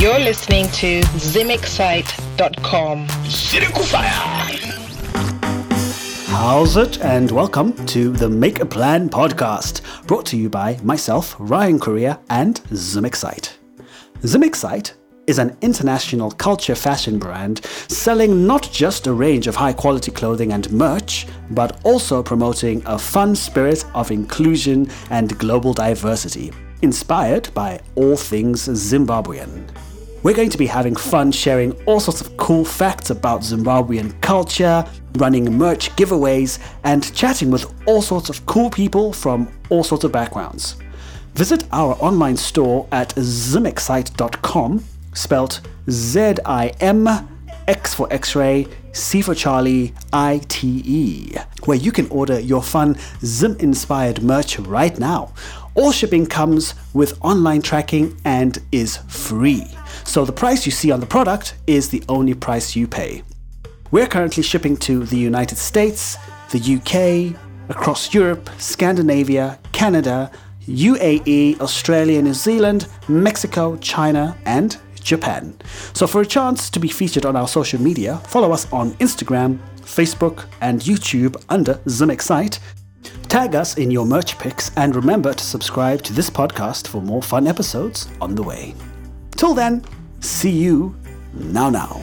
You're listening to zimxcite.com. How's it? And welcome to the Make a Plan podcast, brought to you by myself, Ryan Koriya, and ZimXcite. ZimXcite is an international culture fashion brand selling not just a range of high quality clothing and merch, but also promoting a fun spirit of inclusion and global diversity, inspired by all things Zimbabwean. We're going to be having fun sharing all sorts of cool facts about Zimbabwean culture, running merch giveaways, and chatting with all sorts of cool people from all sorts of backgrounds. Visit our online store at zimxcite.com, spelt Z I M X for X-ray, C for Charlie, I T E, where you can order your fun Zim-inspired merch right now. All shipping comes with online tracking and is free. So the price you see on the product is the only price you pay. We're currently shipping to the United States, the UK, across Europe, Scandinavia, Canada, UAE, Australia, New Zealand, Mexico, China, and Japan. So for a chance to be featured on our social media, follow us on Instagram, Facebook, and YouTube under ZimXcite. Tag us in your merch pics and remember to subscribe to this podcast for more fun episodes on the way. Till then, see you now now.